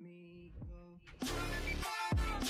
me go.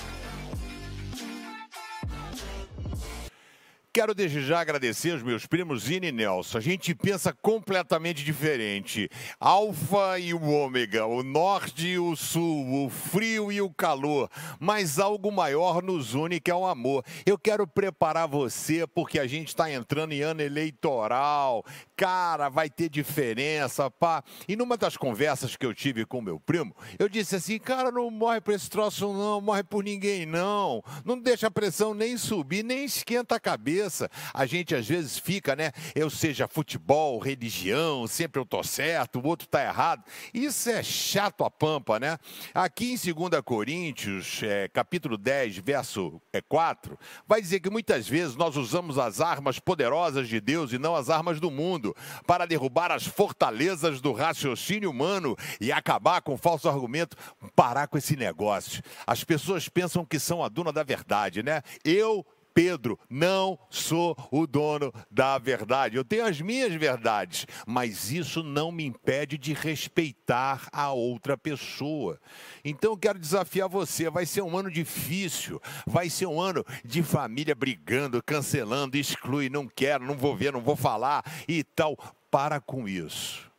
Quero desde já agradecer os meus primos Zine e Nelson. A gente pensa completamente diferente. Alfa e o ômega, o norte e o sul, o frio e o calor. Mas algo maior nos une que é o amor. Eu quero preparar você porque a gente está entrando em ano eleitoral. Cara, vai ter diferença, pá. E numa das conversas que eu tive com meu primo, eu disse assim: cara, não morre por esse troço, não, morre por ninguém, não. Não deixa a pressão nem subir, nem esquenta a cabeça cabeça. A gente às vezes fica, né? Eu seja futebol, religião, sempre eu tô certo, o outro tá errado. Isso é chato a pampa, né? Aqui em 2 Coríntios, é, capítulo 10, verso é, 4, vai dizer que muitas vezes nós usamos as armas poderosas de Deus e não as armas do mundo para derrubar as fortalezas do raciocínio humano e acabar com o falso argumento, parar com esse negócio. As pessoas pensam que são a dona da verdade, né? Eu Pedro, não sou o dono da verdade. Eu tenho as minhas verdades, mas isso não me impede de respeitar a outra pessoa. Então eu quero desafiar você. Vai ser um ano difícil, vai ser um ano de família brigando, cancelando, exclui, não quero, não vou ver, não vou falar e tal. Para com isso.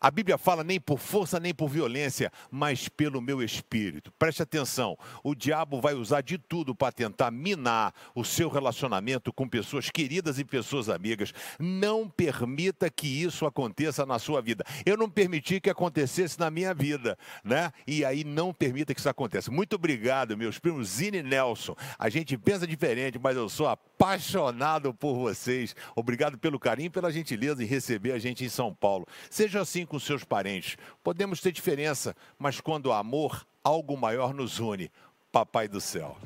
A Bíblia fala nem por força nem por violência, mas pelo meu espírito. Preste atenção: o diabo vai usar de tudo para tentar minar o seu relacionamento com pessoas queridas e pessoas amigas. Não permita que isso aconteça na sua vida. Eu não permiti que acontecesse na minha vida, né? E aí não permita que isso aconteça. Muito obrigado, meus primos Zine e Nelson. A gente pensa diferente, mas eu sou apaixonado por vocês. Obrigado pelo carinho, pela gentileza em receber a gente em São Paulo. Seja assim com seus parentes. Podemos ter diferença, mas quando há amor, algo maior nos une. Papai do céu.